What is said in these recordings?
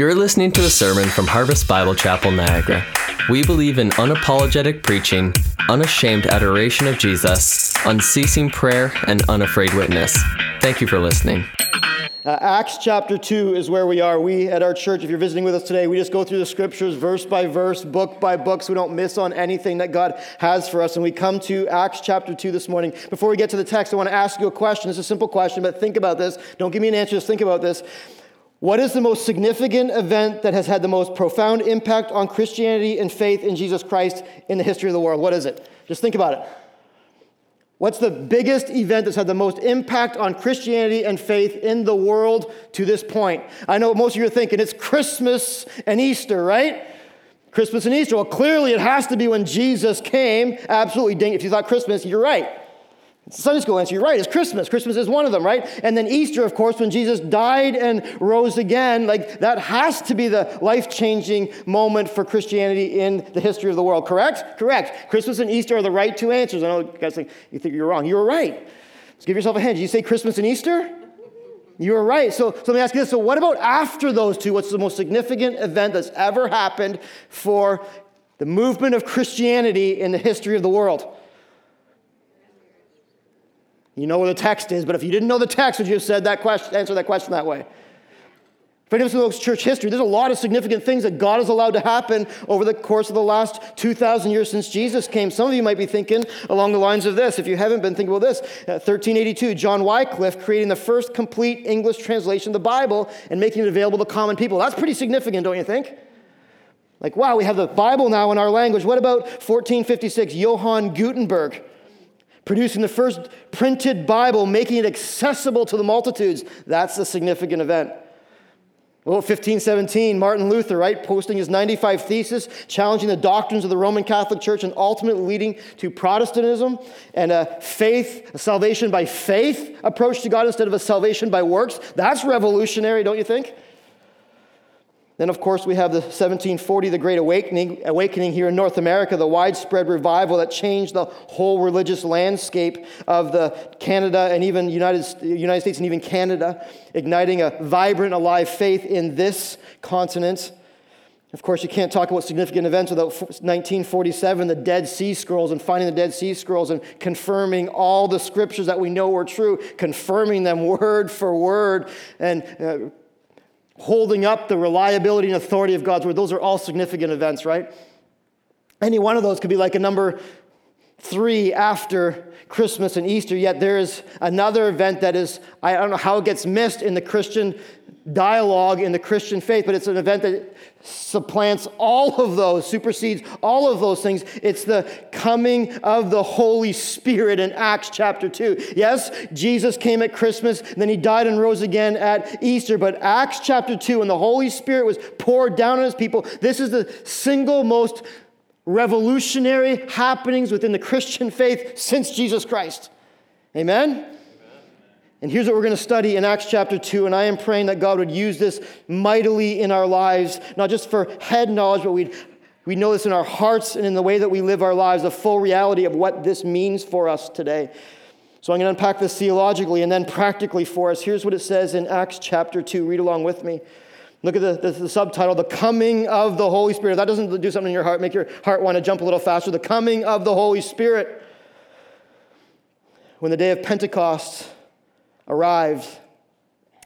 You're listening to a sermon from Harvest Bible Chapel, Niagara. We believe in unapologetic preaching, unashamed adoration of Jesus, unceasing prayer, and unafraid witness. Thank you for listening. Uh, Acts chapter 2 is where we are. We at our church, if you're visiting with us today, we just go through the scriptures verse by verse, book by book, so we don't miss on anything that God has for us. And we come to Acts chapter 2 this morning. Before we get to the text, I want to ask you a question. It's a simple question, but think about this. Don't give me an answer, just think about this. What is the most significant event that has had the most profound impact on Christianity and faith in Jesus Christ in the history of the world? What is it? Just think about it. What's the biggest event that's had the most impact on Christianity and faith in the world to this point? I know most of you are thinking it's Christmas and Easter, right? Christmas and Easter. Well, clearly it has to be when Jesus came. Absolutely. Ding. If you thought Christmas, you're right. Sunday school answer, you're right, it's Christmas. Christmas is one of them, right? And then Easter, of course, when Jesus died and rose again, like that has to be the life changing moment for Christianity in the history of the world, correct? Correct. Christmas and Easter are the right two answers. I know you guys think, you think you're wrong. You're right. Let's give yourself a hand. Did you say Christmas and Easter? You were right. So, so let me ask you this. So, what about after those two? What's the most significant event that's ever happened for the movement of Christianity in the history of the world? You know where the text is, but if you didn't know the text, would you have said that question, answer that question that way? If anyone looks church history, there's a lot of significant things that God has allowed to happen over the course of the last 2,000 years since Jesus came. Some of you might be thinking along the lines of this. If you haven't been thinking about this, uh, 1382, John Wycliffe creating the first complete English translation of the Bible and making it available to common people. That's pretty significant, don't you think? Like, wow, we have the Bible now in our language. What about 1456, Johann Gutenberg? Producing the first printed Bible, making it accessible to the multitudes. That's a significant event. Well, 1517, Martin Luther, right, posting his 95 Thesis, challenging the doctrines of the Roman Catholic Church and ultimately leading to Protestantism and a faith, a salvation by faith approach to God instead of a salvation by works. That's revolutionary, don't you think? Then, of course, we have the 1740, the Great Awakening, awakening here in North America, the widespread revival that changed the whole religious landscape of the Canada and even United, United States and even Canada, igniting a vibrant, alive faith in this continent. Of course, you can't talk about significant events without 1947, the Dead Sea Scrolls, and finding the Dead Sea Scrolls and confirming all the scriptures that we know were true, confirming them word for word, and uh, holding up the reliability and authority of God's word. Those are all significant events, right? Any one of those could be like a number three after Christmas and Easter, yet there is another event that is, I don't know how it gets missed in the Christian dialogue in the Christian faith, but it's an event that supplants all of those, supersedes all of those things. It's the coming of the Holy Spirit in Acts chapter 2. Yes, Jesus came at Christmas, then he died and rose again at Easter, but Acts chapter 2, when the Holy Spirit was poured down on his people, this is the single most revolutionary happenings within the Christian faith since Jesus Christ. Amen? And here's what we're going to study in Acts chapter 2. And I am praying that God would use this mightily in our lives, not just for head knowledge, but we'd, we know this in our hearts and in the way that we live our lives, the full reality of what this means for us today. So I'm going to unpack this theologically and then practically for us. Here's what it says in Acts chapter 2. Read along with me. Look at the, the, the, subtitle, The Coming of the Holy Spirit. If that doesn't do something in your heart, make your heart want to jump a little faster. The coming of the Holy Spirit. When the day of Pentecost arrived,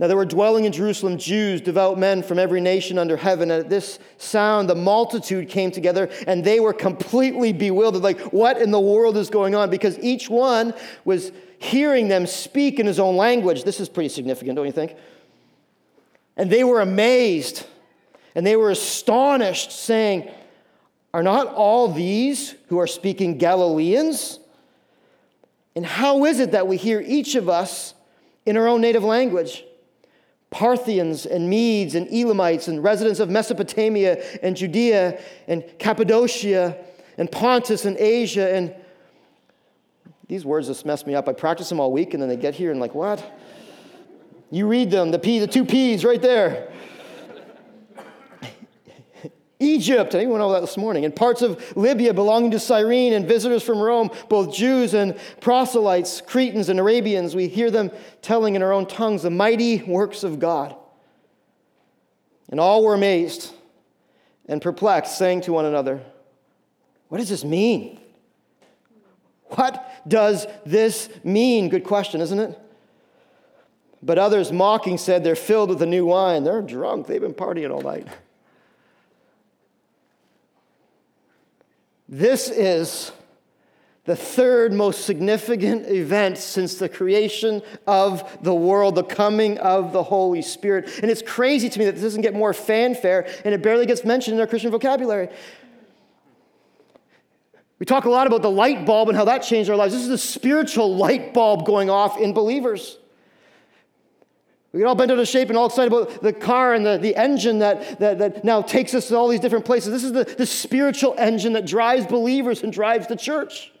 Now there were dwelling in Jerusalem Jews, devout men from every nation under heaven. And at this sound, the multitude came together and they were completely bewildered. Like, what in the world is going on? Because each one was hearing them speak in his own language. This is pretty significant, don't you think? And they were amazed and they were astonished, saying, Are not all these who are speaking Galileans? And how is it that we hear each of us in our own native language? Parthians and Medes and Elamites and residents of Mesopotamia and Judea and Cappadocia and Pontus and Asia and these words just mess me up. I practice them all week and then they get here and like, what? You read them, the P, the two P's right there. Egypt, anyone know that this morning, and parts of Libya belonging to Cyrene, and visitors from Rome, both Jews and proselytes, Cretans and Arabians, we hear them telling in our own tongues the mighty works of God. And all were amazed and perplexed, saying to one another, What does this mean? What does this mean? Good question, isn't it? But others mocking said, They're filled with the new wine. They're drunk. They've been partying all night. This is the third most significant event since the creation of the world, the coming of the Holy Spirit. And it's crazy to me that this doesn't get more fanfare and it barely gets mentioned in our Christian vocabulary. We talk a lot about the light bulb and how that changed our lives. This is a spiritual light bulb going off in believers. We get all bent out of shape and all excited about the car and the, the engine that, that, that now takes us to all these different places. This is the, the spiritual engine that drives believers and drives the church.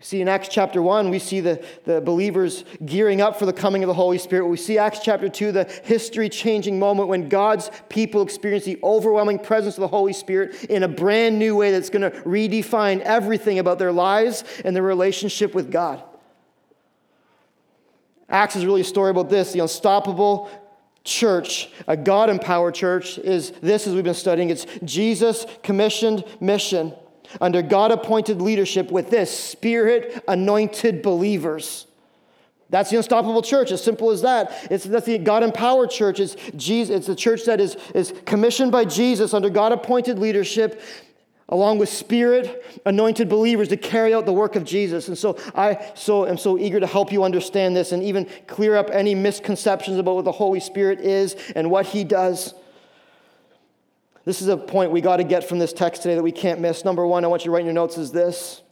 See in Acts chapter 1, we see the, the believers gearing up for the coming of the Holy Spirit. We see Acts chapter 2, the history changing moment when God's people experience the overwhelming presence of the Holy Spirit in a brand new way that's going to redefine everything about their lives and their relationship with God. Acts is really a story about this the unstoppable church, a God empowered church, is this as we've been studying. It's Jesus commissioned mission under God appointed leadership with this spirit anointed believers. That's the unstoppable church, as simple as that. It's that's the God empowered church. It's, Jesus, it's the church that is, is commissioned by Jesus under God appointed leadership along with spirit anointed believers to carry out the work of Jesus. And so I so am so eager to help you understand this and even clear up any misconceptions about what the Holy Spirit is and what he does. This is a point we got to get from this text today that we can't miss. Number 1, I want you to write in your notes is this.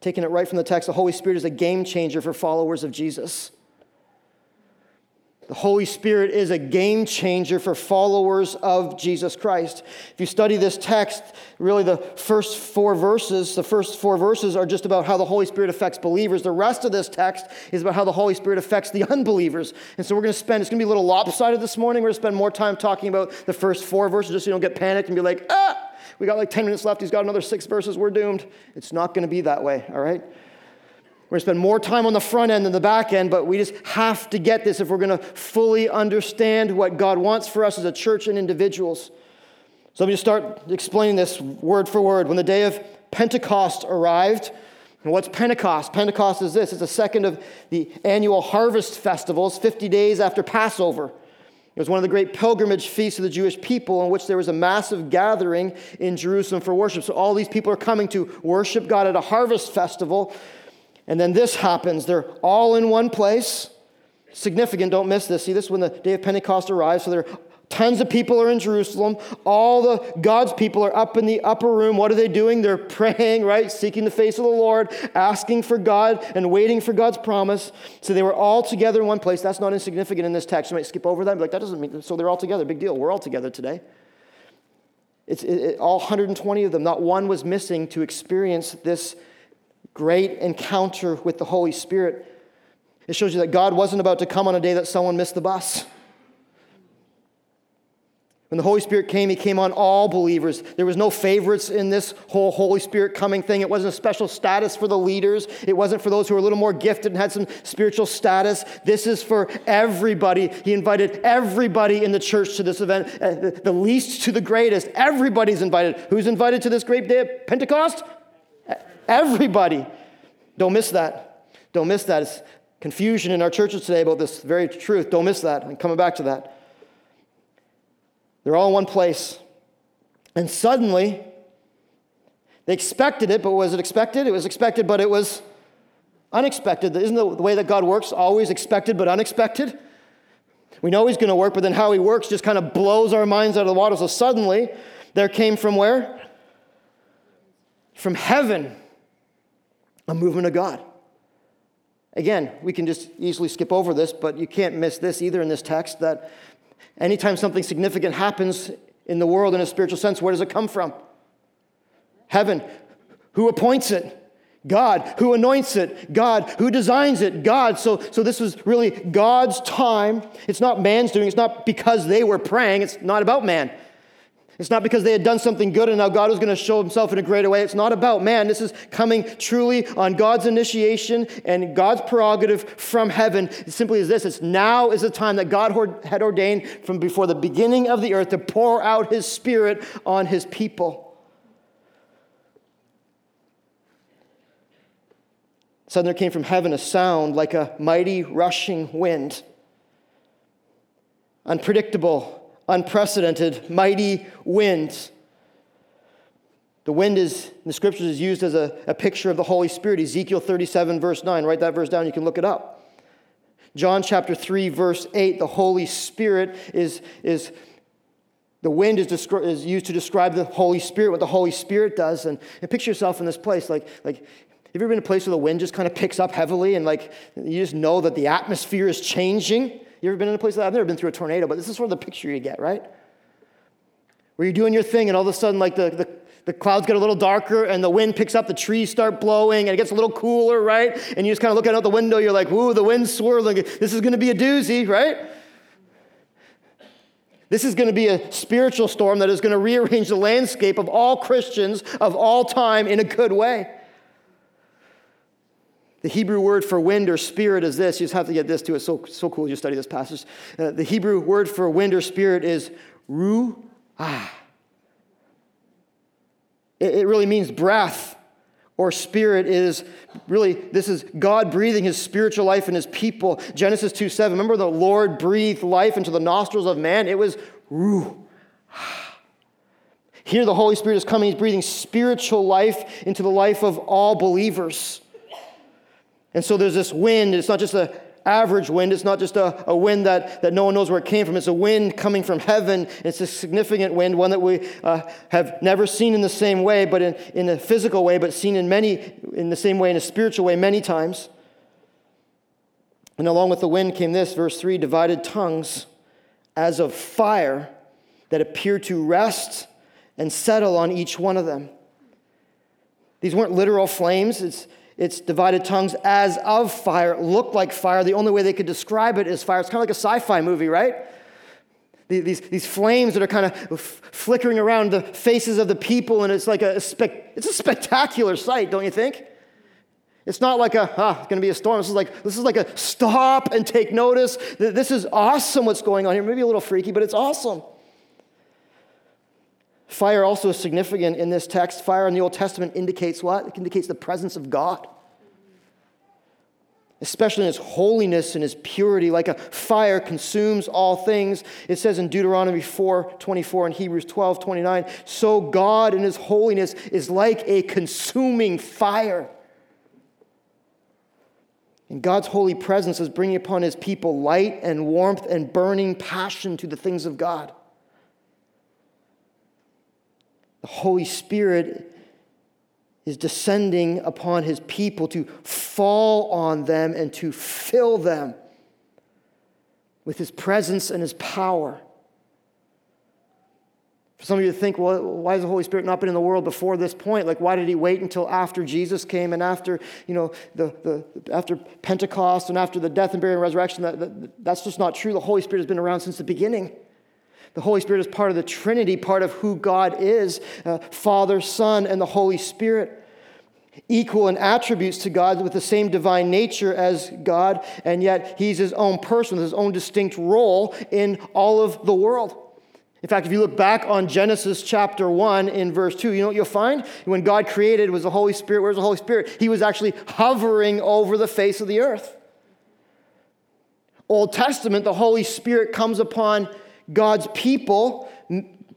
Taking it right from the text, the Holy Spirit is a game changer for followers of Jesus. The Holy Spirit is a game changer for followers of Jesus Christ. If you study this text, really the first four verses, the first four verses are just about how the Holy Spirit affects believers. The rest of this text is about how the Holy Spirit affects the unbelievers. And so we're going to spend, it's going to be a little lopsided this morning. We're going to spend more time talking about the first four verses just so you don't get panicked and be like, ah, we got like 10 minutes left. He's got another six verses. We're doomed. It's not going to be that way, all right? We're going to spend more time on the front end than the back end, but we just have to get this if we're going to fully understand what God wants for us as a church and individuals. So let me just start explaining this word for word. When the day of Pentecost arrived, and what's Pentecost? Pentecost is this it's the second of the annual harvest festivals, 50 days after Passover. It was one of the great pilgrimage feasts of the Jewish people in which there was a massive gathering in Jerusalem for worship. So all these people are coming to worship God at a harvest festival. And then this happens. They're all in one place. Significant, don't miss this. See this when the day of Pentecost arrives. So there are tons of people are in Jerusalem. All the God's people are up in the upper room. What are they doing? They're praying, right? Seeking the face of the Lord, asking for God and waiting for God's promise. So they were all together in one place. That's not insignificant in this text. You might skip over that and be like, that doesn't mean so they're all together. Big deal. We're all together today. It's it, it, all 120 of them. Not one was missing to experience this great encounter with the Holy Spirit. It shows you that God wasn't about to come on a day that someone missed the bus. When the Holy Spirit came, He came on all believers. There was no favorites in this whole Holy Spirit coming thing. It wasn't a special status for the leaders. It wasn't for those who were a little more gifted and had some spiritual status. This is for everybody. He invited everybody in the church to this event, uh, the least to the greatest. Everybody's invited. Who's invited to this great day of Pentecost? Everybody. Don't miss that. Don't miss that. It's confusion in our churches today about this very truth. Don't miss that. I'm coming back to that. They're all in one place. And suddenly, they expected it, but was it expected? It was expected, but it was unexpected. Isn't the way that God works always expected but unexpected? We know He's going to work, but then how He works just kind of blows our minds out of the water. So suddenly, there came from where? From heaven a movement of God. Again, we can just easily skip over this, but you can't miss this either in this text that anytime something significant happens in the world in a spiritual sense, where does it come from? Heaven. Who appoints it? God. Who anoints it? God. Who designs it? God. So, so this was really God's time. It's not man's doing. It's not because they were praying. It's not about man. It's not because they had done something good and now God was going to show himself in a greater way. It's not about man. This is coming truly on God's initiation and God's prerogative from heaven. It simply is this it's now is the time that God had ordained from before the beginning of the earth to pour out his spirit on his people. Suddenly there came from heaven a sound like a mighty rushing wind. Unpredictable, unprecedented, mighty wind. The wind is, in the scriptures, is used as a, a picture of the Holy Spirit. Ezekiel 37, verse 9. Write that verse down, you can look it up. John chapter 3, verse 8, the Holy Spirit is, is the wind is, descri- is used to describe the Holy Spirit, what the Holy Spirit does. And, and picture yourself in this place. Like, like have you ever been in a place where the wind just kind of picks up heavily and like you just know that the atmosphere is changing? You ever been in a place like that? I've never been through a tornado, but this is sort of the picture you get, right? Where you're doing your thing and all of a sudden like the, the, the clouds get a little darker and the wind picks up, the trees start blowing and it gets a little cooler, right? And you just kind of looking out the window, you're like, ooh, the wind's swirling. This is going to be a doozy, right? This is going to be a spiritual storm that is going to rearrange the landscape of all Christians of all time in a good way. The Hebrew word for wind or spirit is this. You just have to get this too. It's so, so cool you study this passage. Uh, the Hebrew word for wind or spirit is ruah. It, it really means breath or spirit is really this is god breathing his spiritual life in his people genesis 2 7 remember the lord breathed life into the nostrils of man it was ruah here the holy spirit is coming he's breathing spiritual life into the life of all believers and so there's this wind. It's not just an average wind. It's not just a, a wind that, that no one knows where it came from. It's a wind coming from heaven. It's a significant wind, one that we uh, have never seen in the same way, but in, in a physical way, but seen in many, in the same way, in a spiritual way, many times. And along with the wind came this, verse 3 divided tongues as of fire that appeared to rest and settle on each one of them. These weren't literal flames. It's, it's divided tongues as of fire, looked like fire. The only way they could describe it is fire. It's kind of like a sci fi movie, right? These, these flames that are kind of flickering around the faces of the people, and it's like a, spec, it's a spectacular sight, don't you think? It's not like a, ah, it's going to be a storm. This is like, this is like a stop and take notice. This is awesome what's going on here. Maybe a little freaky, but it's awesome. Fire also is significant in this text. Fire in the Old Testament indicates what? It indicates the presence of God. Especially in his holiness and his purity, like a fire consumes all things. It says in Deuteronomy 4 24 and Hebrews 12 29, so God in his holiness is like a consuming fire. And God's holy presence is bringing upon his people light and warmth and burning passion to the things of God. The Holy Spirit is descending upon his people to fall on them and to fill them with his presence and his power. For some of you to think, well, why has the Holy Spirit not been in the world before this point? Like, why did he wait until after Jesus came and after, you know, the, the, after Pentecost and after the death and burial and resurrection? That, that, that's just not true. The Holy Spirit has been around since the beginning. The Holy Spirit is part of the Trinity, part of who God is uh, Father, Son, and the Holy Spirit. Equal in attributes to God with the same divine nature as God, and yet he's his own person with his own distinct role in all of the world. In fact, if you look back on Genesis chapter 1 in verse 2, you know what you'll find? When God created was the Holy Spirit. Where's the Holy Spirit? He was actually hovering over the face of the earth. Old Testament, the Holy Spirit comes upon God's people,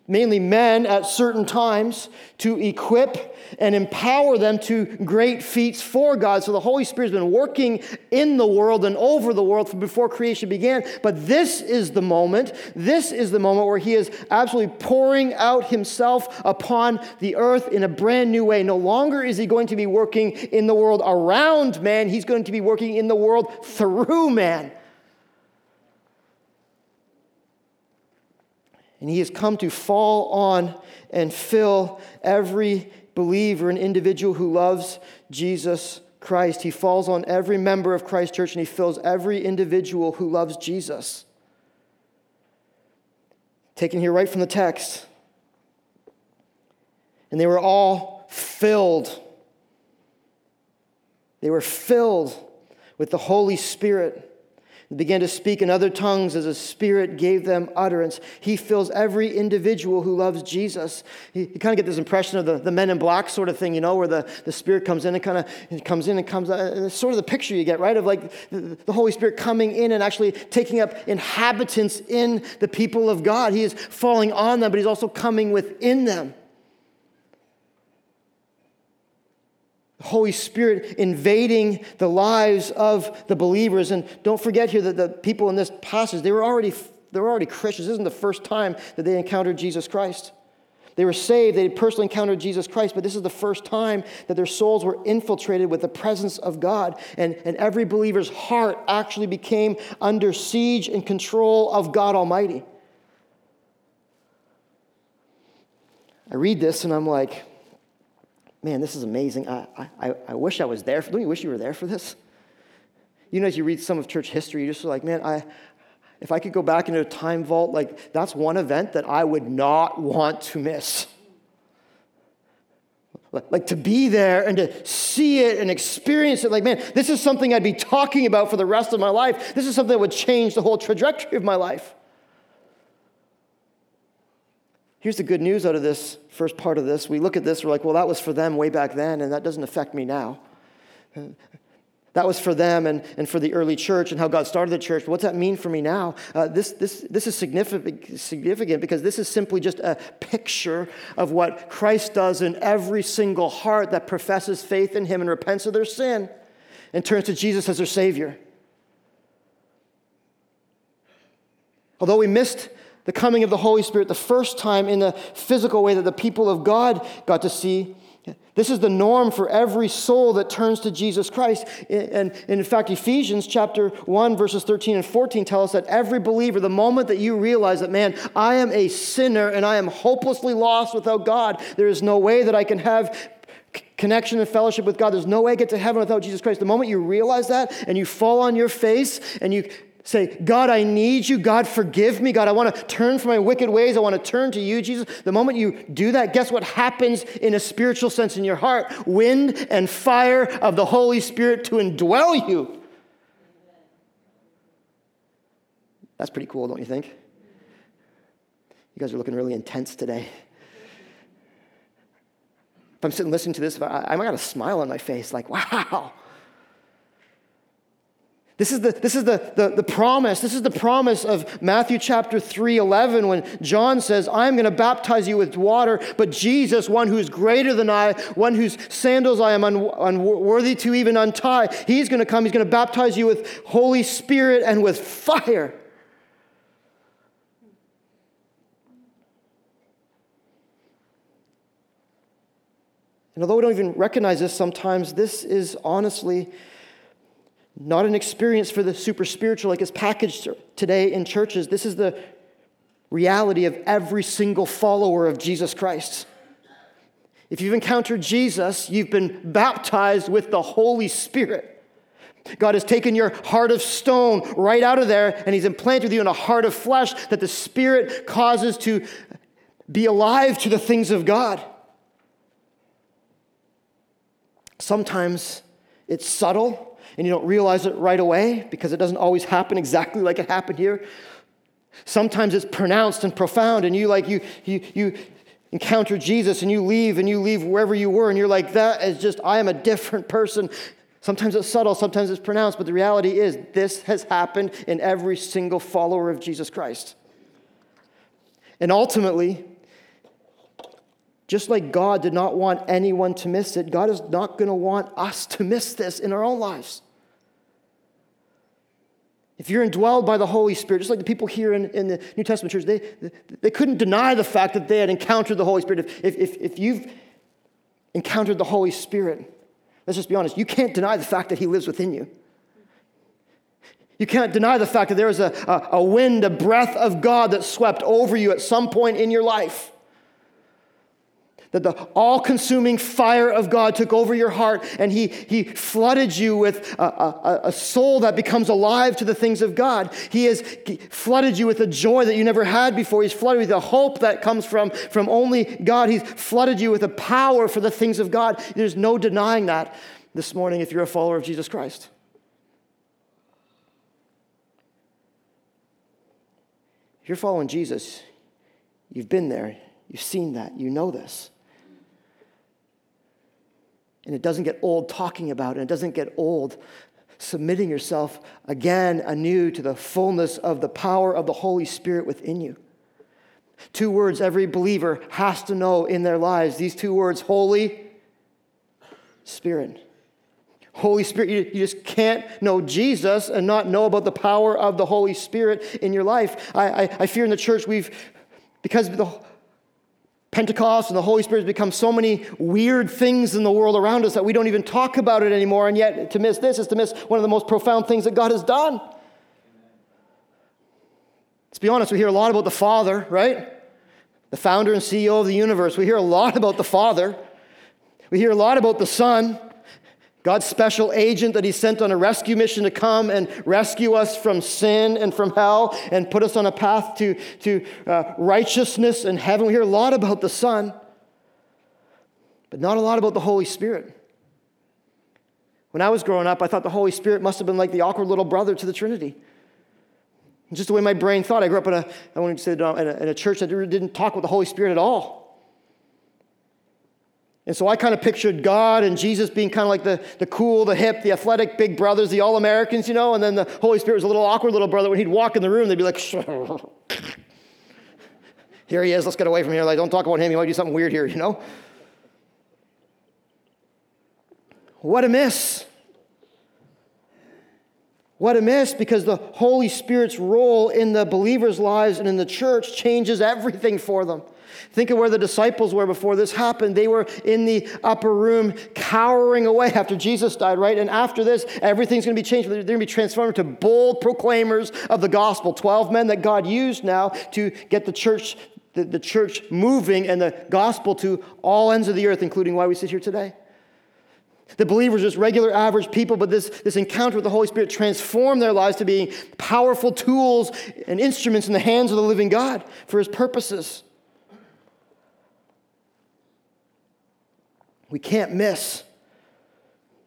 mainly men at certain times, to equip and empower them to great feats for God. So the Holy Spirit's been working in the world and over the world from before creation began. But this is the moment, this is the moment where He is absolutely pouring out Himself upon the earth in a brand new way. No longer is He going to be working in the world around man, He's going to be working in the world through man. And he has come to fall on and fill every believer an individual who loves Jesus Christ. He falls on every member of Christ Church and he fills every individual who loves Jesus. Taken here right from the text. And they were all filled. They were filled with the Holy Spirit began to speak in other tongues as the Spirit gave them utterance. He fills every individual who loves Jesus. You, you kind of get this impression of the, the men in black sort of thing, you know, where the, the Spirit comes in and kind of comes in and comes out. And it's sort of the picture you get, right? Of like the, the Holy Spirit coming in and actually taking up inhabitants in the people of God. He is falling on them, but He's also coming within them. Holy Spirit invading the lives of the believers. And don't forget here that the people in this passage, they were already, they were already Christians. This isn't the first time that they encountered Jesus Christ. They were saved, they had personally encountered Jesus Christ, but this is the first time that their souls were infiltrated with the presence of God. And, and every believer's heart actually became under siege and control of God Almighty. I read this and I'm like, man, this is amazing. I, I, I wish I was there. Don't you wish you were there for this? You know, as you read some of church history, you're just like, man, I, if I could go back into a time vault, like that's one event that I would not want to miss. Like to be there and to see it and experience it, like, man, this is something I'd be talking about for the rest of my life. This is something that would change the whole trajectory of my life. Here's the good news out of this first part of this. We look at this, we're like, well, that was for them way back then, and that doesn't affect me now. That was for them and, and for the early church and how God started the church. What's that mean for me now? Uh, this, this, this is significant, significant because this is simply just a picture of what Christ does in every single heart that professes faith in Him and repents of their sin and turns to Jesus as their Savior. Although we missed the coming of the Holy Spirit the first time in a physical way that the people of God got to see. This is the norm for every soul that turns to Jesus Christ. And, in fact, Ephesians chapter 1, verses 13 and 14 tell us that every believer, the moment that you realize that, man, I am a sinner and I am hopelessly lost without God, there is no way that I can have connection and fellowship with God. There's no way I get to heaven without Jesus Christ. The moment you realize that and you fall on your face and you Say, God, I need you. God, forgive me. God, I want to turn from my wicked ways. I want to turn to you, Jesus. The moment you do that, guess what happens in a spiritual sense in your heart? Wind and fire of the Holy Spirit to indwell you. That's pretty cool, don't you think? You guys are looking really intense today. If I'm sitting listening to this, I, I got a smile on my face, like, wow. This is, the, this is the, the, the promise. This is the promise of Matthew chapter 3 11 when John says, I'm going to baptize you with water, but Jesus, one who is greater than I, one whose sandals I am un, unworthy to even untie, he's going to come. He's going to baptize you with Holy Spirit and with fire. And although we don't even recognize this sometimes, this is honestly not an experience for the super spiritual like it's packaged today in churches. This is the reality of every single follower of Jesus Christ. If you've encountered Jesus, you've been baptized with the Holy Spirit. God has taken your heart of stone right out of there and He's implanted you in a heart of flesh that the Spirit causes to be alive to the things of God. Sometimes it's subtle and you don't realize it right away because it doesn't always happen exactly like it happened here. Sometimes it's pronounced and profound, and you like you you you encounter Jesus and you leave and you leave wherever you were, and you're like, that is just, I am a different person. Sometimes it's subtle, sometimes it's pronounced, but the reality is this has happened in every single follower of Jesus Christ. And ultimately, just like God did not want anyone to miss it, God is not going to want us to miss this in our own lives. If you're indwelled by the Holy Spirit, just like the people here in, in the New Testament church, they, they couldn't deny the fact that they had encountered the Holy Spirit. If, if, if you've encountered the Holy Spirit, let's just be honest, you can't deny the fact that He lives within you. You can't deny the fact that there is a, a, a wind, a breath of God that swept over you at some point in your life. That the all consuming fire of God took over your heart and He, he flooded you with a, a, a, soul that becomes alive to the things of God. He has flooded you with a joy that you never had before. He's flooded you with a hope that comes from, from only God. He's flooded you with a power for the things of God. There's no denying that this morning if you're a follower of Jesus Christ. If you're following Jesus, you've been there, you've seen that, you know this. And it doesn't get old talking about it, it doesn't get old submitting yourself again anew to the fullness of the power of the Holy Spirit within you. Two words every believer has to know in their lives these two words Holy Spirit. Holy Spirit, you, you, just can't know Jesus and not know about the power of the Holy Spirit in your life. I, I, I fear in the church we've, because the Pentecost and the Holy Spirit has become so many weird things in the world around us that we don't even talk about it anymore. And yet, to miss this is to miss one of the most profound things that God has done. Let's be honest, we hear a lot about the Father, right? The founder and CEO of the universe. We hear a lot about the Father. We hear a lot about the Son. God's special agent that He sent on a rescue mission to come and rescue us from sin and from hell and put us on a path to, to uh, righteousness and heaven. We hear a lot about the Son, but not a lot about the Holy Spirit. When I was growing up, I thought the Holy Spirit must have been like the awkward little brother to the Trinity. Just the way my brain thought. I grew up in a, I wouldn't say in a, in a church that didn't talk with the Holy Spirit at all. And so I kind of pictured God and Jesus being kind of like the, the cool, the hip, the athletic big brothers, the all Americans, you know, and then the Holy Spirit was a little awkward little brother. When he'd walk in the room, they'd be like, here he is, let's get away from here. Like, don't talk about him, he might do something weird here, you know? What a miss. What a miss because the Holy Spirit's role in the believers' lives and in the church changes everything for them. Think of where the disciples were before this happened. They were in the upper room cowering away after Jesus died, right? And after this, everything's going to be changed. They're going to be transformed into bold proclaimers of the gospel. 12 men that God used now to get the church, the, the church moving and the gospel to all ends of the earth, including why we sit here today. The believers, just regular average people, but this, this encounter with the Holy Spirit transformed their lives to being powerful tools and instruments in the hands of the living God for his purposes. We can't miss.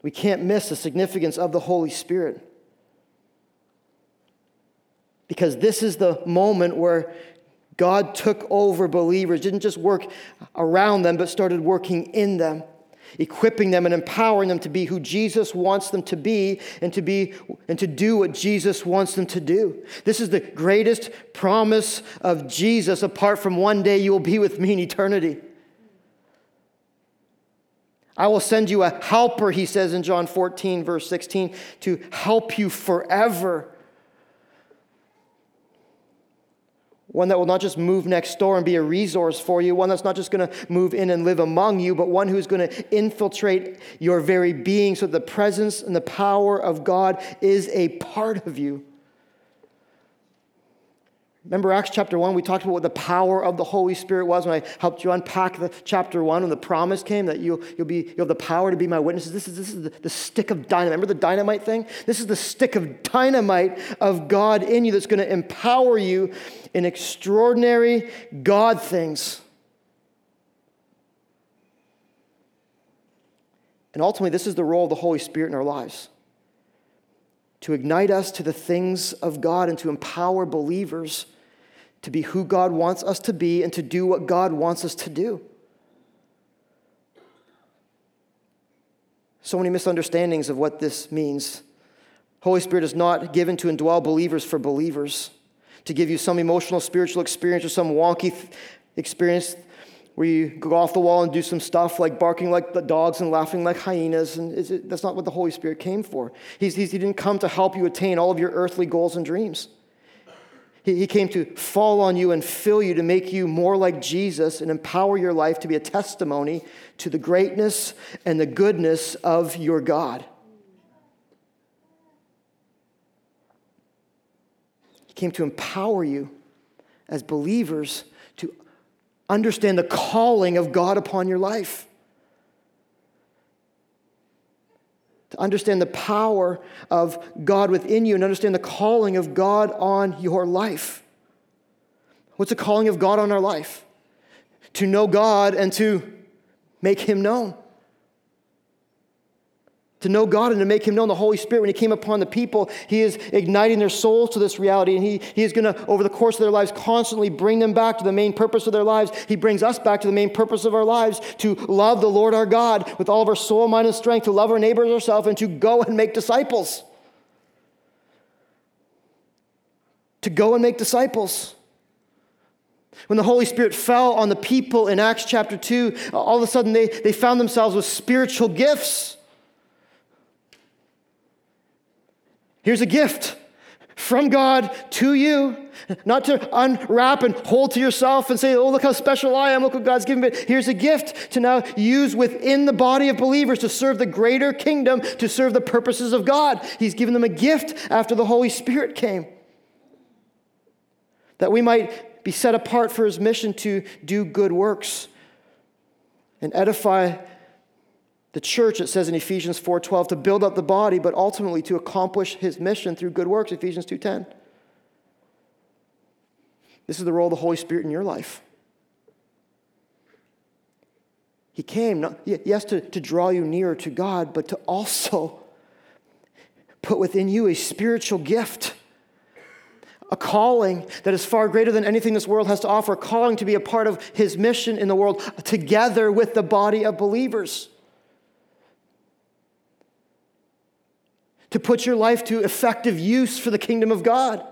We can't miss the significance of the Holy Spirit. Because this is the moment where God took over believers, didn't just work around them, but started working in them, equipping them and empowering them to be who Jesus wants them to be and to be and to do what Jesus wants them to do. This is the greatest promise of Jesus apart from one day you will be with me in eternity. I will send you a helper, he says in John 14, verse 16, to help you forever. One that will not just move next door and be a resource for you, one that's not just going to move in and live among you, but one who's going to infiltrate your very being so that the presence and the power of God is a part of you. Remember Acts chapter 1, we talked about what the power of the Holy Spirit was when I helped you unpack the chapter 1 when the promise came that you'll, you'll, be, you'll have the power to be my witnesses. This is, this is the, the stick of dynamite. Remember the dynamite thing? This is the stick of dynamite of God in you that's going to empower you in extraordinary God things. And ultimately, this is the role of the Holy Spirit in our lives to ignite us to the things of God and to empower believers to be who God wants us to be and to do what God wants us to do. So many misunderstandings of what this means. Holy Spirit is not given to indwell believers for believers, to give you some emotional, spiritual experience or some wonky th- experience where you go off the wall and do some stuff like barking like the dogs and laughing like hyenas. And it, that's not what the Holy Spirit came for. He's, he's, he didn't come to help you attain all of your earthly goals and dreams. He, he came to fall on you and fill you to make you more like Jesus and empower your life to be a testimony to the greatness and the goodness of your God. He came to empower you as believers to understand the calling of God upon your life. To understand the power of God within you and understand the calling of God on your life. What's the calling of God on our life? To know God and to make Him known to know God and to make Him known. The Holy Spirit, when He came upon the people, He is igniting their souls to this reality. And He, he is going to, over the course of their lives, constantly bring them back to the main purpose of their lives. He brings us back to the main purpose of our lives to love the Lord our God with all of our soul, mind, and strength, to love our neighbors ourselves, and to go and make disciples. To go and make disciples. When the Holy Spirit fell on the people in Acts chapter 2, all of a sudden they, they found themselves with spiritual gifts. Here's a gift from God to you, not to unwrap and hold to yourself and say, oh, look how special I am, look what God's given me. Here's a gift to now use within the body of believers to serve the greater kingdom, to serve the purposes of God. He's given them a gift after the Holy Spirit came. That we might be set apart for his mission to do good works and edify the church, it says in Ephesians 4:12, to build up the body, but ultimately to accomplish his mission through good works, Ephesians 2:10. This is the role of the Holy Spirit in your life. He came, not, yes, to, to draw you nearer to God, but to also put within you a spiritual gift, a calling that is far greater than anything this world has to offer, a calling to be a part of His mission in the world together with the body of believers. To put your life to effective use for the kingdom of God.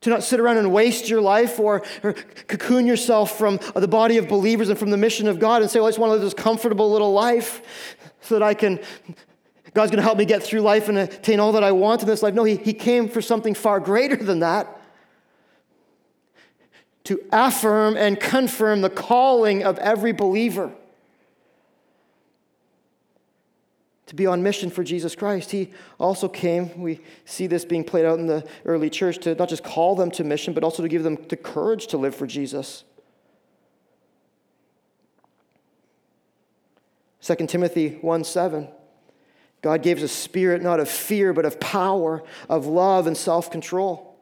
To not sit around and waste your life or, or, cocoon yourself from the body of believers and from the mission of God and say, well, I just want to live this comfortable little life so that I can, God's going to help me get through life and attain all that I want in this life. No, he, he came for something far greater than that to affirm and confirm the calling of every believer. To be on mission for Jesus Christ. He also came, we see this being played out in the early church, to not just call them to mission, but also to give them the courage to live for Jesus. 2 Timothy 1 7. God gave us a spirit not of fear, but of power, of love, and self control.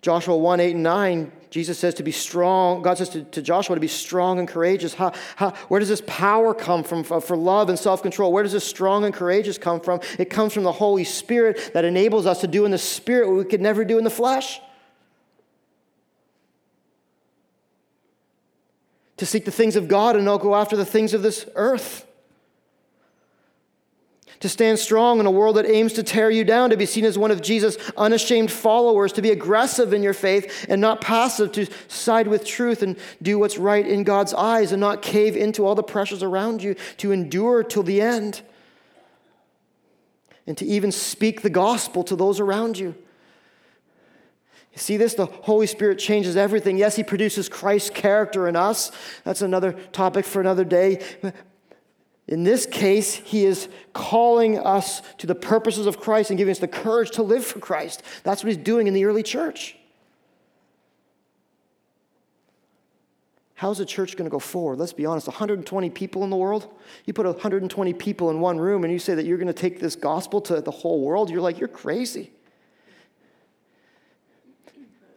Joshua 1 8 and 9, Jesus says to be strong. God says to, to Joshua to be strong and courageous. How, how, where does this power come from for, for love and self control? Where does this strong and courageous come from? It comes from the Holy Spirit that enables us to do in the Spirit what we could never do in the flesh. To seek the things of God and not go after the things of this earth to stand strong in a world that aims to tear you down, to be seen as one of Jesus' unashamed followers, to be aggressive in your faith and not passive, to side with truth and do what's right in God's eyes and not cave into all the pressures around you, to endure till the end, and to even speak the gospel to those around you. See this? The Holy Spirit changes everything. Yes, He produces Christ's character in us. That's another topic for another day. In this case, he is calling us to the purposes of Christ and giving us the courage to live for Christ. That's what he's doing in the early church. How's the church going to go forward? Let's be honest 120 people in the world. You put 120 people in one room and you say that you're going to take this gospel to the whole world. You're like, you're crazy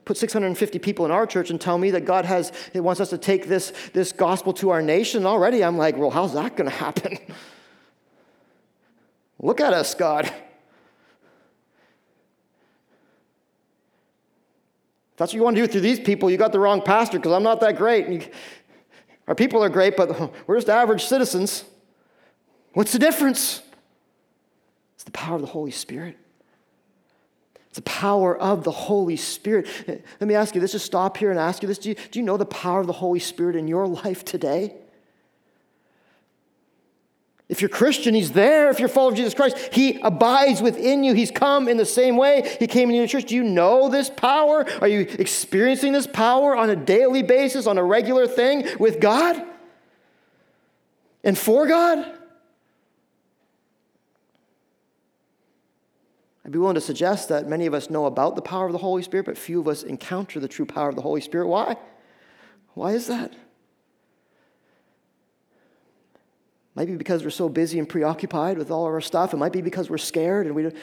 put 650 people in our church and tell me that God has, He wants us to take this, this gospel to our nation, already I'm like, well, how's that going to happen? Look at us, God. That's what you want to do through these people, you got the wrong pastor because I'm not that great. You, our people are great, but we're just average citizens. What's the difference? It's the power of the Holy Spirit. The power of the Holy Spirit. Let me ask you, let's just stop here and ask you this. Do you, do you know the power of the Holy Spirit in your life today? If you're Christian, He's there. If you're of Jesus Christ, He abides within you. He's come in the same way He came into your church. Do you know this power? Are you experiencing this power on a daily basis, on a regular thing with God and for God? I'd be willing to suggest that many of us know about the power of the Holy Spirit, but few of us encounter the true power of the Holy Spirit. Why? Why is that? Might be because we're so busy and preoccupied with all of our stuff. It might be because we're scared and we don't,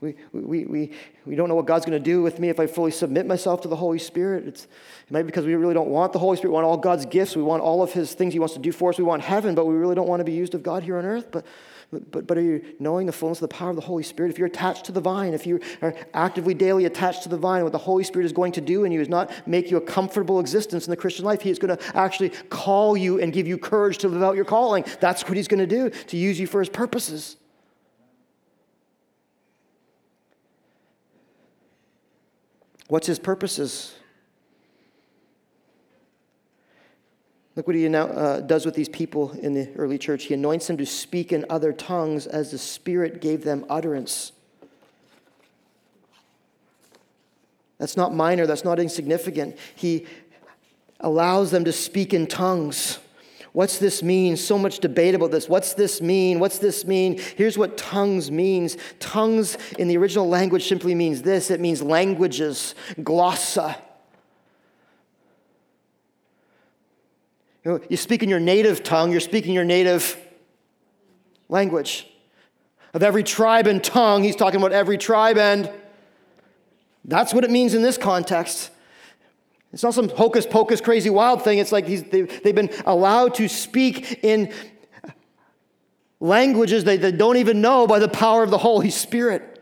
we, we, we, we don't know what God's going to do with me if I fully submit myself to the Holy Spirit. It's, it might be because we really don't want the Holy Spirit. We want all God's gifts. We want all of His things He wants to do for us. We want heaven, but we really don't want to be used of God here on earth. But, but, but are you knowing the fullness of the power of the Holy Spirit? If you're attached to the vine, if you are actively daily attached to the vine, what the Holy Spirit is going to do in you is not make you a comfortable existence in the Christian life. He is going to actually call you and give you courage to live out your calling. That's what He's going to do, to use you for His purposes. What's His purposes? Look what he uh, does with these people in the early church. He anoints them to speak in other tongues as the Spirit gave them utterance. That's not minor, that's not insignificant. He allows them to speak in tongues. What's this mean? So much debate about this. What's this mean? What's this mean? Here's what tongues means. Tongues in the original language simply means this it means languages, glossa. You, speak in your native tongue, you're speaking your native language. Of every tribe and tongue, he's talking about every tribe, and that's what it means in this context. It's not some hocus pocus, crazy, wild thing. It's like they've, they've been allowed to speak in languages they, they don't even know by the power of the Holy Spirit.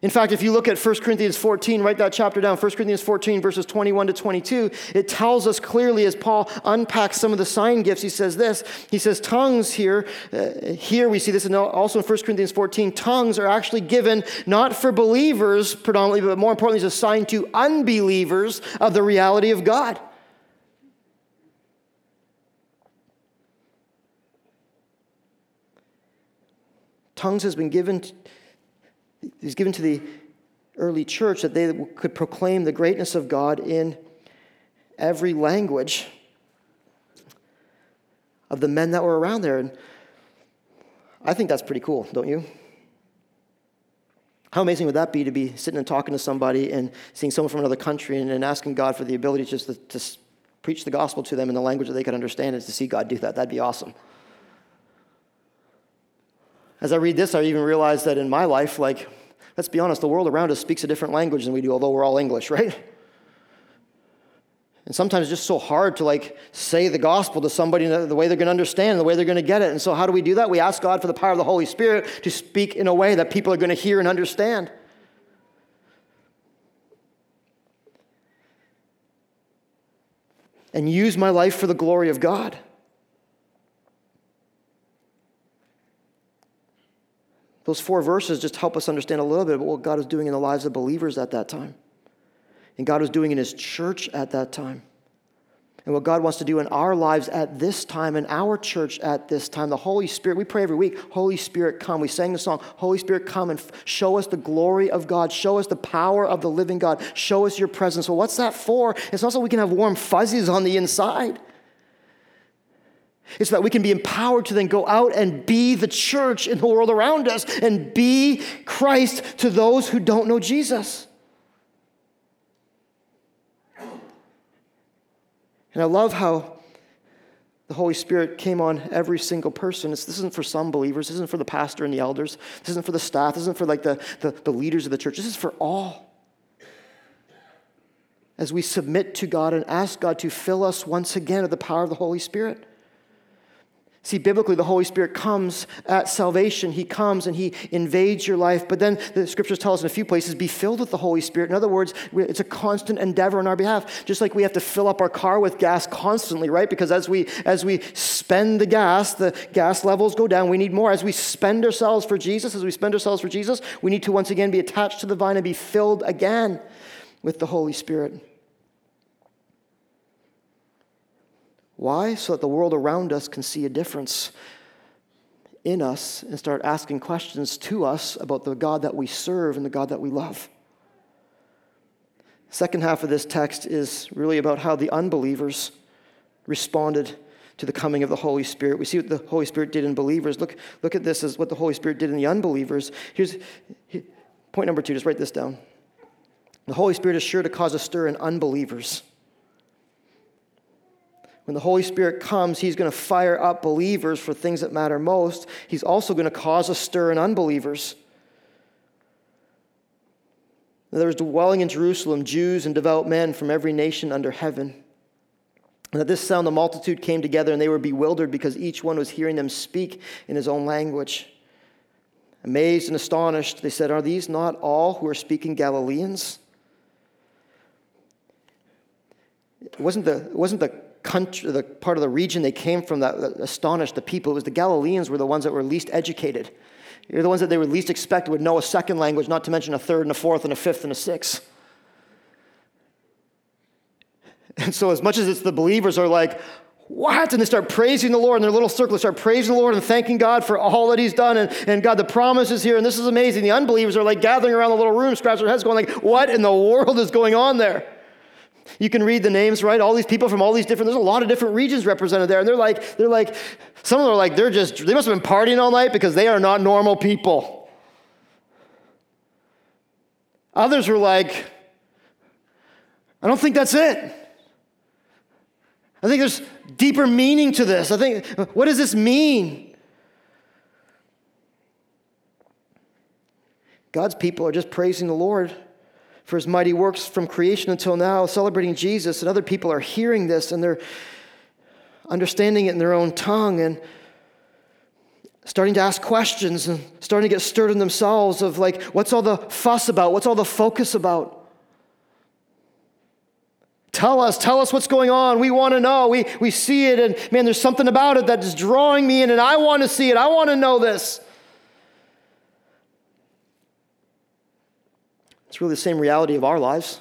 In fact, if you look at 1 Corinthians 14, write that chapter down, 1 Corinthians 14, verses 21 to 22, it tells us clearly as Paul unpacks some of the sign gifts, he says this. He says, tongues here, uh, here we see this and also in 1 Corinthians 14, tongues are actually given not for believers predominantly, but more importantly, is a sign to unbelievers of the reality of God. Tongues has been given he was given to the early church that they could proclaim the greatness of God in every language of the men that were around there. And I think that's pretty cool, don't you? How amazing would that be to be sitting and talking to somebody and seeing someone from another country and, and asking God for the ability just to, to preach the gospel to them in the language that they could understand and to see God do that? That'd be awesome. As I read this, I even realize that in my life, like, let's be honest, the world around us speaks a different language than we do, although we're all English, right? And sometimes it's just so hard to like say the gospel to somebody the way they're going to understand, the way they're going to get it. And so how do we do that? We ask God for the power of the Holy Spirit to speak in a way that people are going to hear and understand. And use my life for the glory of God. Those four verses just help us understand a little bit about what God was doing in the lives of believers at that time, and God was doing in His church at that time, and what God wants to do in our lives at this time, in our church at this time. The Holy Spirit, we pray every week, Holy Spirit, come. We sang the song, Holy Spirit, come and show us the glory of God, show us the power of the living God, show us your presence. Well, what's that for? It's not so we can have warm fuzzies on the inside. It's that we can be empowered to then go out and be the church in the world around us and be Christ to those who don't know Jesus. And I love how the Holy Spirit came on every single person. It's, this isn't for some believers. This isn't for the pastor and the elders. This isn't for the staff. This isn't for like the, the, the leaders of the church. This is for all. As we submit to God and ask God to fill us once again with the power of the Holy Spirit. See, biblically, the Holy Spirit comes at salvation. He comes and He invades your life. But then the scriptures tell us in a few places be filled with the Holy Spirit. In other words, it's a constant endeavor on our behalf. Just like we have to fill up our car with gas constantly, right? Because as we, as we spend the gas, the gas levels go down. We need more. As we spend ourselves for Jesus, as we spend ourselves for Jesus, we need to once again be attached to the vine and be filled again with the Holy Spirit. Why? So that the world around us can see a difference in us and start asking questions to us about the God that we serve and the God that we love. Second half of this text is really about how the unbelievers responded to the coming of the Holy Spirit. We see what the Holy Spirit did in believers. Look, look at this as what the Holy Spirit did in the unbelievers. Here's point number two, just write this down. The Holy Spirit is sure to cause a stir in unbelievers. When the Holy Spirit comes, He's going to fire up believers for things that matter most. He's also going to cause a stir in unbelievers. There was dwelling in Jerusalem Jews and devout men from every nation under heaven. And at this sound, the multitude came together, and they were bewildered because each one was hearing them speak in his own language. Amazed and astonished, they said, Are these not all who are speaking Galileans? It wasn't the, it wasn't the country, the part of the region they came from that, astonished the people. It was the Galileans were the ones that were least educated. You're the ones that they would least expect would know a second language, not to mention a third and a fourth and a fifth and a sixth. And so, as much as it's the believers are like, what? And they start praising the Lord in their little circle. They start praising the Lord and thanking God for all that He's done. And, and God, the promise is here, and this is amazing. The unbelievers are like gathering around the little room, scratching their heads, going like, what in the world is going on there? You can read the names, right? All these people from all these different, there's a lot of different regions represented there. And they're like, they're like, some of them are like, they're just, they must have been partying all night because they are not normal people. Others were like, I don't think that's it. I think there's deeper meaning to this. I think, what does this mean? God's people are just praising the Lord for his mighty works from creation until now, celebrating Jesus, and other people are hearing this and they're understanding it in their own tongue and starting to ask questions and starting to get stirred in themselves of like, what's all the fuss about? What's all the focus about? Tell us, tell us what's going on. We want to know. We, we see it, and man, there's something about it that is drawing me in, and I want to see it. I want to know this. It's really the same reality of our lives.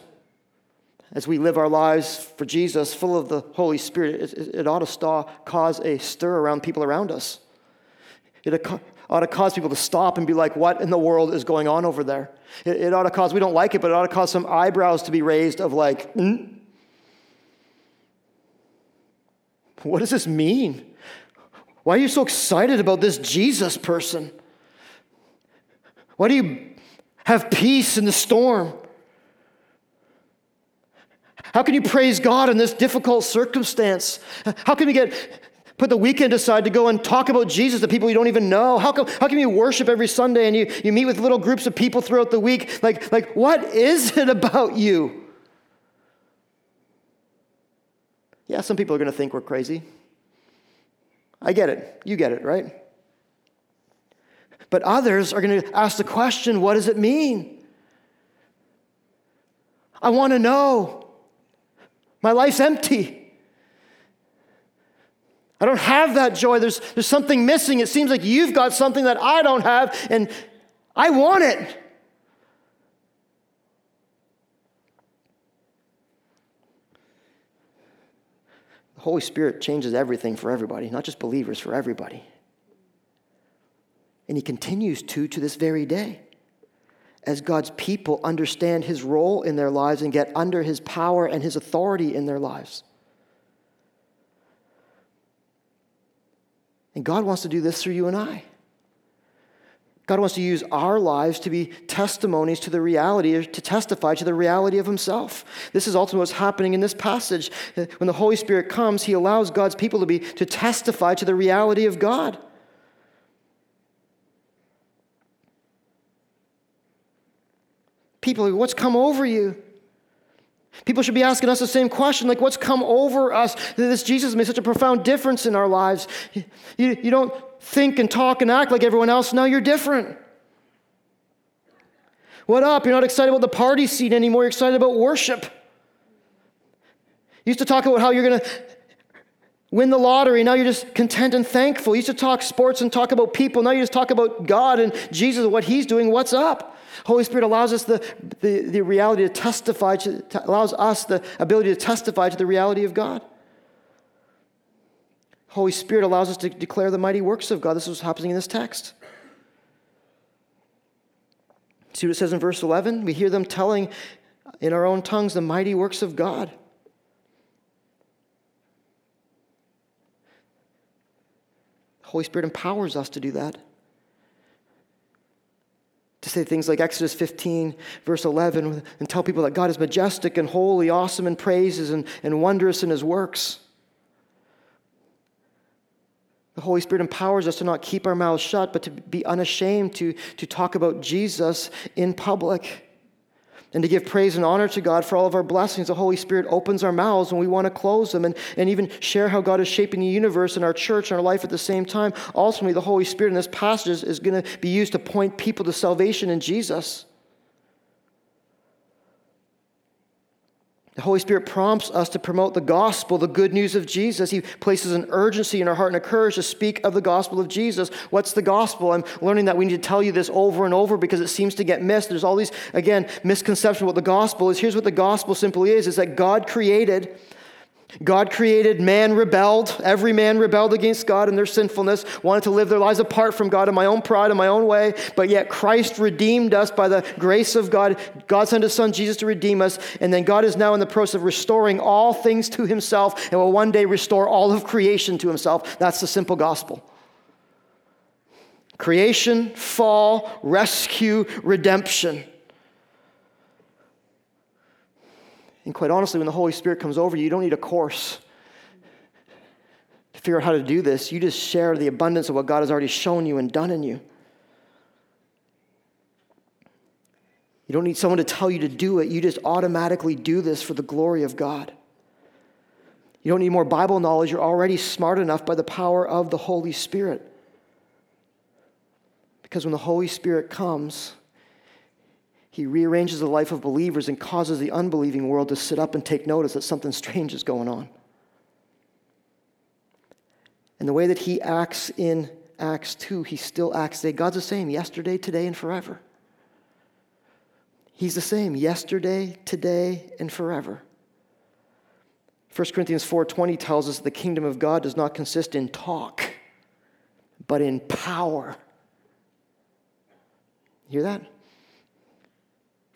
As we live our lives for Jesus, full of the Holy Spirit, it, it, ought to st- cause a stir around people around us. It ought to cause people to stop and be like, what in the world is going on over there? It, it ought to cause, we don't like it, but it ought to cause some eyebrows to be raised of like, mm? what does this mean? Why are you so excited about this Jesus person? Why do you have peace in the storm? How can you praise God in this difficult circumstance? How can we get put the weekend aside to go and talk about Jesus to people you don't even know? How, come, how can you worship every Sunday and you, you meet with little groups of people throughout the week? Like, like, what is it about you? Yeah, some people are going to think we're crazy. I get it. You get it, right? But others are going to ask the question what does it mean? I want to know. My life's empty. I don't have that joy. There's, there's something missing. It seems like you've got something that I don't have, and I want it. The Holy Spirit changes everything for everybody, not just believers, for everybody. And he continues to to this very day. As God's people understand his role in their lives and get under his power and his authority in their lives. And God wants to do this through you and I. God wants to use our lives to be testimonies to the reality, to testify to the reality of Himself. This is ultimately what's happening in this passage. When the Holy Spirit comes, He allows God's people to be to testify to the reality of God. People, what's come over you? People should be asking us the same question, like, what's come over us? That this Jesus made such a profound difference in our lives. You, you don't think and talk and act like everyone else. Now you're different. What up? You're not excited about the party scene anymore. You're excited about worship. You used to talk about how you're going to win the lottery. Now you're just content and thankful. You used to talk sports and talk about people. Now you just talk about God and Jesus and what He's doing. What's up? Holy Spirit allows us the, the, the reality to testify, to, to, allows us the ability to testify to the reality of God. Holy Spirit allows us to declare the mighty works of God. This is what's happening in this text. See what it says in verse 11? We hear them telling in our own tongues the mighty works of God. Holy Spirit empowers us to do that. To say things like Exodus 15, verse 11, and tell people that God is majestic and holy, awesome in praises, and, and wondrous in his works. The Holy Spirit empowers us to not keep our mouths shut, but to be unashamed to, to talk about Jesus in public and to give praise and honor to God for all of our blessings. The Holy Spirit opens our mouths when we want to close them and, and even share how God is shaping the universe and our church and our life at the same time. Ultimately, the Holy Spirit in this passage is, is going to be used to point people to salvation in Jesus. The Holy Spirit prompts us to promote the gospel, the good news of Jesus. He places an urgency in our heart and a courage to speak of the gospel of Jesus. What's the gospel? I'm learning that we need to tell you this over and over because it seems to get missed. There's all these, again, misconceptions what the gospel is. Here's what the gospel simply is is that God created God created, man rebelled. Every man rebelled against God in their sinfulness, wanted to live their lives apart from God in my own pride, in my own way. But yet Christ redeemed us by the grace of God. God sent his son Jesus to redeem us. And then God is now in the process of restoring all things to himself and will one day restore all of creation to himself. That's the simple gospel. Creation, fall, rescue, redemption. And quite honestly, when the Holy Spirit comes over you, you don't need a course to figure out how to do this. You just share the abundance of what God has already shown you and done in you. You don't need someone to tell you to do it. You just automatically do this for the glory of God. You don't need more Bible knowledge. You're already smart enough by the power of the Holy Spirit. Because when the Holy Spirit comes, he rearranges the life of believers and causes the unbelieving world to sit up and take notice that something strange is going on. And the way that he acts in Acts 2, he still acts today. God's the same yesterday, today, and forever. He's the same yesterday, today, and forever. 1 Corinthians 4:20 tells us the kingdom of God does not consist in talk, but in power. hear that?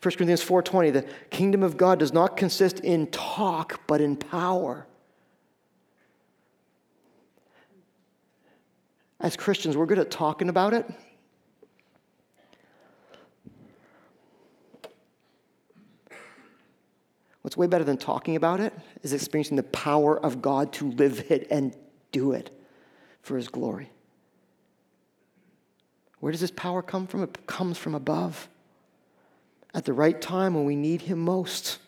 1 Corinthians 4:20 the kingdom of God does not consist in talk but in power. As Christians, we're good at talking about it. What's way better than talking about it is experiencing the power of God to live it and do it for his glory. Where does this power come from? It comes from above at the right time when we need Him most.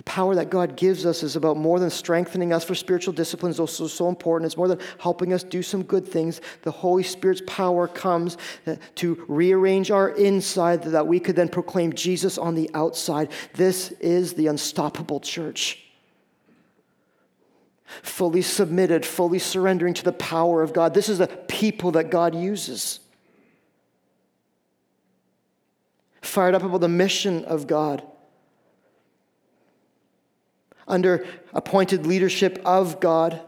The power that God gives us is about more than strengthening us for spiritual disciplines, also so important. It's more than helping us do some good things. The Holy Spirit's power comes uh, to rearrange our inside that we could then proclaim Jesus on the outside. This is the unstoppable church. Fully submitted, fully surrendering to the power of God. This is the people that God uses. Fired up about the mission of God. Under appointed leadership of God,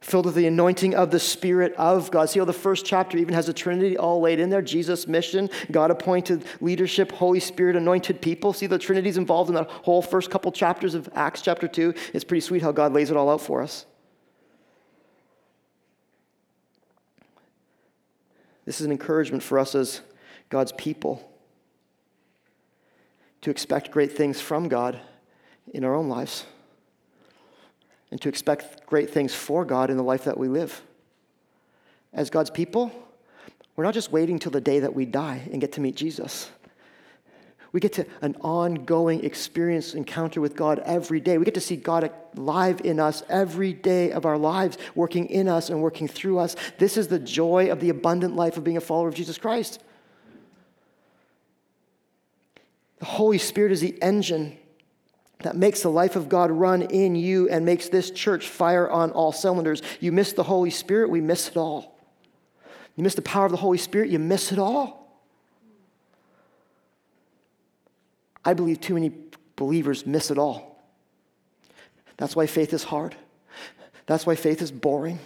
filled with the anointing of the Spirit of God. See how the first chapter even has the Trinity all laid in there Jesus' mission, God appointed leadership, Holy Spirit anointed people. See the Trinity's involved in that whole first couple chapters of Acts chapter 2. It's pretty sweet how God lays it all out for us. This is an encouragement for us as God's people to expect great things from God in our own lives and to expect great things for God in the life that we live. As God's people, we're not just waiting till the day that we die and get to meet Jesus. We get to an ongoing experience, encounter with God every day. We get to see God live in us every day of our lives, working in us and working through us. This is the joy of the abundant life of being a follower of Jesus Christ. The Holy Spirit is the engine that makes the life of God run in you and makes this church fire on all cylinders. You miss the Holy Spirit, we miss it all. You miss the power of the Holy Spirit, you miss it all. I believe too many believers miss it all. That's why faith is hard. That's why faith is boring.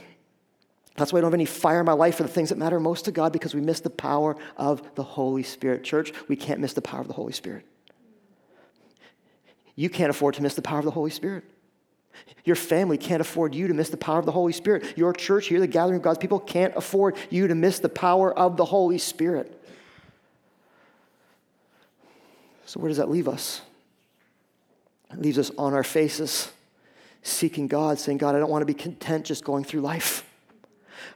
That's why I don't have any fire in my life for the things that matter most to God because we miss the power of the Holy Spirit. Church, we can't miss the power of the Holy Spirit. You can't afford to miss the power of the Holy Spirit. Your family can't afford you to miss the power of the Holy Spirit. Your church here, the gathering of God's people, can't afford you to miss the power of the Holy Spirit. So, where does that leave us? It leaves us on our faces, seeking God, saying, God, I don't want to be content just going through life.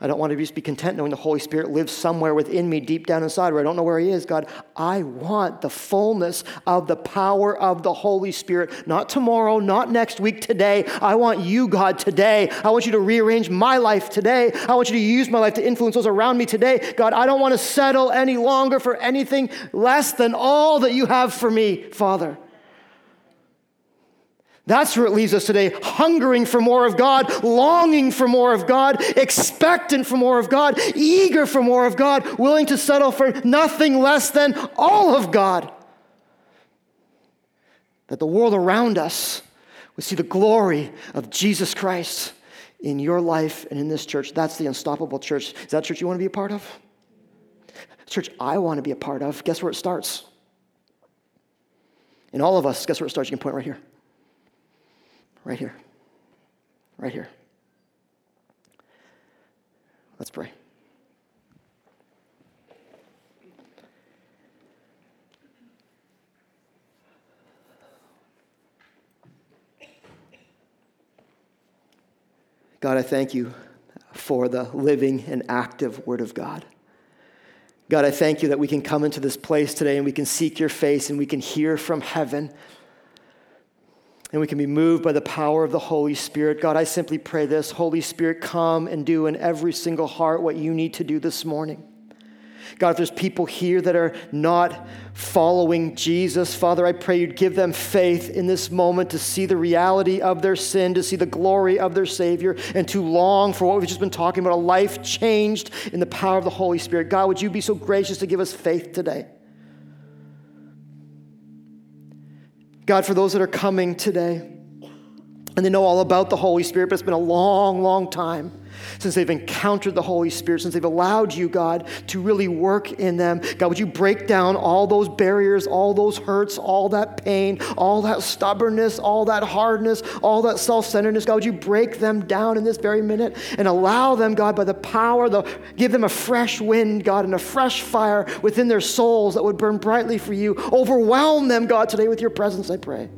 I don't want to just be content knowing the Holy Spirit lives somewhere within me, deep down inside, where I don't know where He is. God, I want the fullness of the power of the Holy Spirit. Not tomorrow, not next week, today. I want you, God, today. I want you to rearrange my life today. I want you to use my life to influence those around me today. God, I don't want to settle any longer for anything less than all that you have for me, Father. That's where it leaves us today, hungering for more of God, longing for more of God, expectant for more of God, eager for more of God, willing to settle for nothing less than all of God. That the world around us would see the glory of Jesus Christ in your life and in this church. That's the unstoppable church. Is that church you want to be a part of? Church I want to be a part of. Guess where it starts? In all of us, guess where it starts? You can point right here. Right here. Right here. Let's pray. God, I thank you for the living and active Word of God. God, I thank you that we can come into this place today and we can seek your face and we can hear from heaven and we can be moved by the power of the Holy Spirit. God, I simply pray this Holy Spirit, come and do in every single heart what you need to do this morning. God, if there's people here that are not following Jesus, Father, I pray you'd give them faith in this moment to see the reality of their sin, to see the glory of their Savior, and to long for what we've just been talking about a life changed in the power of the Holy Spirit. God, would you be so gracious to give us faith today? God, for those that are coming today and they know all about the Holy Spirit, but it's been a long, long time since they've encountered the Holy Spirit, since they've allowed you, God, to really work in them. God, would you break down all those barriers, all those hurts, all that pain, all that stubbornness, all that hardness, all that self centeredness? God, would you break them down in this very minute and allow them, God, by the power, the, give them a fresh wind, God, and a fresh fire within their souls that would burn brightly for you. Overwhelm them, God, today with your presence, I pray.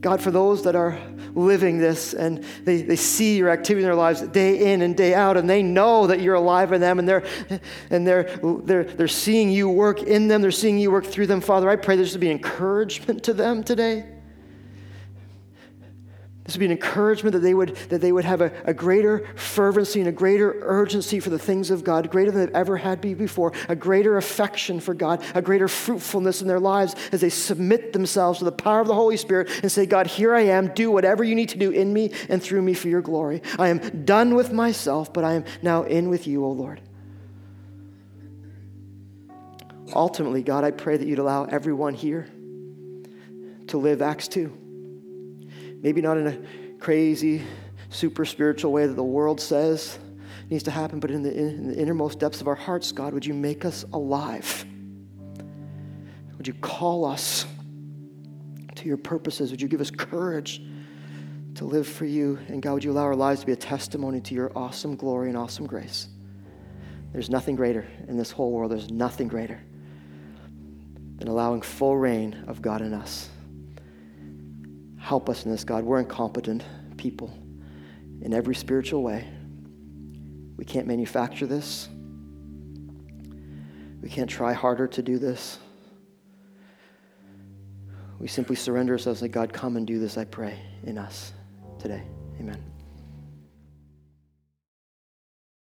God, for those that are living this and they, they see your activity in their lives day in and day out, and they know that you're alive in them, and they're and they're they're they're seeing you work in them, they're seeing you work through them, Father. I pray this to be encouragement to them today. This would be an encouragement that they would, that they would have a, a greater fervency and a greater urgency for the things of God, greater than they've ever had before, a greater affection for God, a greater fruitfulness in their lives as they submit themselves to the power of the Holy Spirit and say, God, here I am, do whatever you need to do in me and through me for your glory. I am done with myself, but I am now in with you, O Lord. Ultimately, God, I pray that you'd allow everyone here to live Acts 2 maybe not in a crazy, super spiritual way that the world says needs to happen, but in the, in the innermost depths of our hearts, God, would you make us alive? Would you call us to your purposes? Would you give us courage to live for you? And God, would you allow our lives to be a testimony to your awesome glory and awesome grace? There's nothing greater in this whole world. There's nothing greater than allowing full reign of God in us. Help us in this, God. We're incompetent people in every spiritual way. We can't manufacture this. We can't try harder to do this. We simply surrender ourselves like, God, come and do this, I pray, in us today. Amen.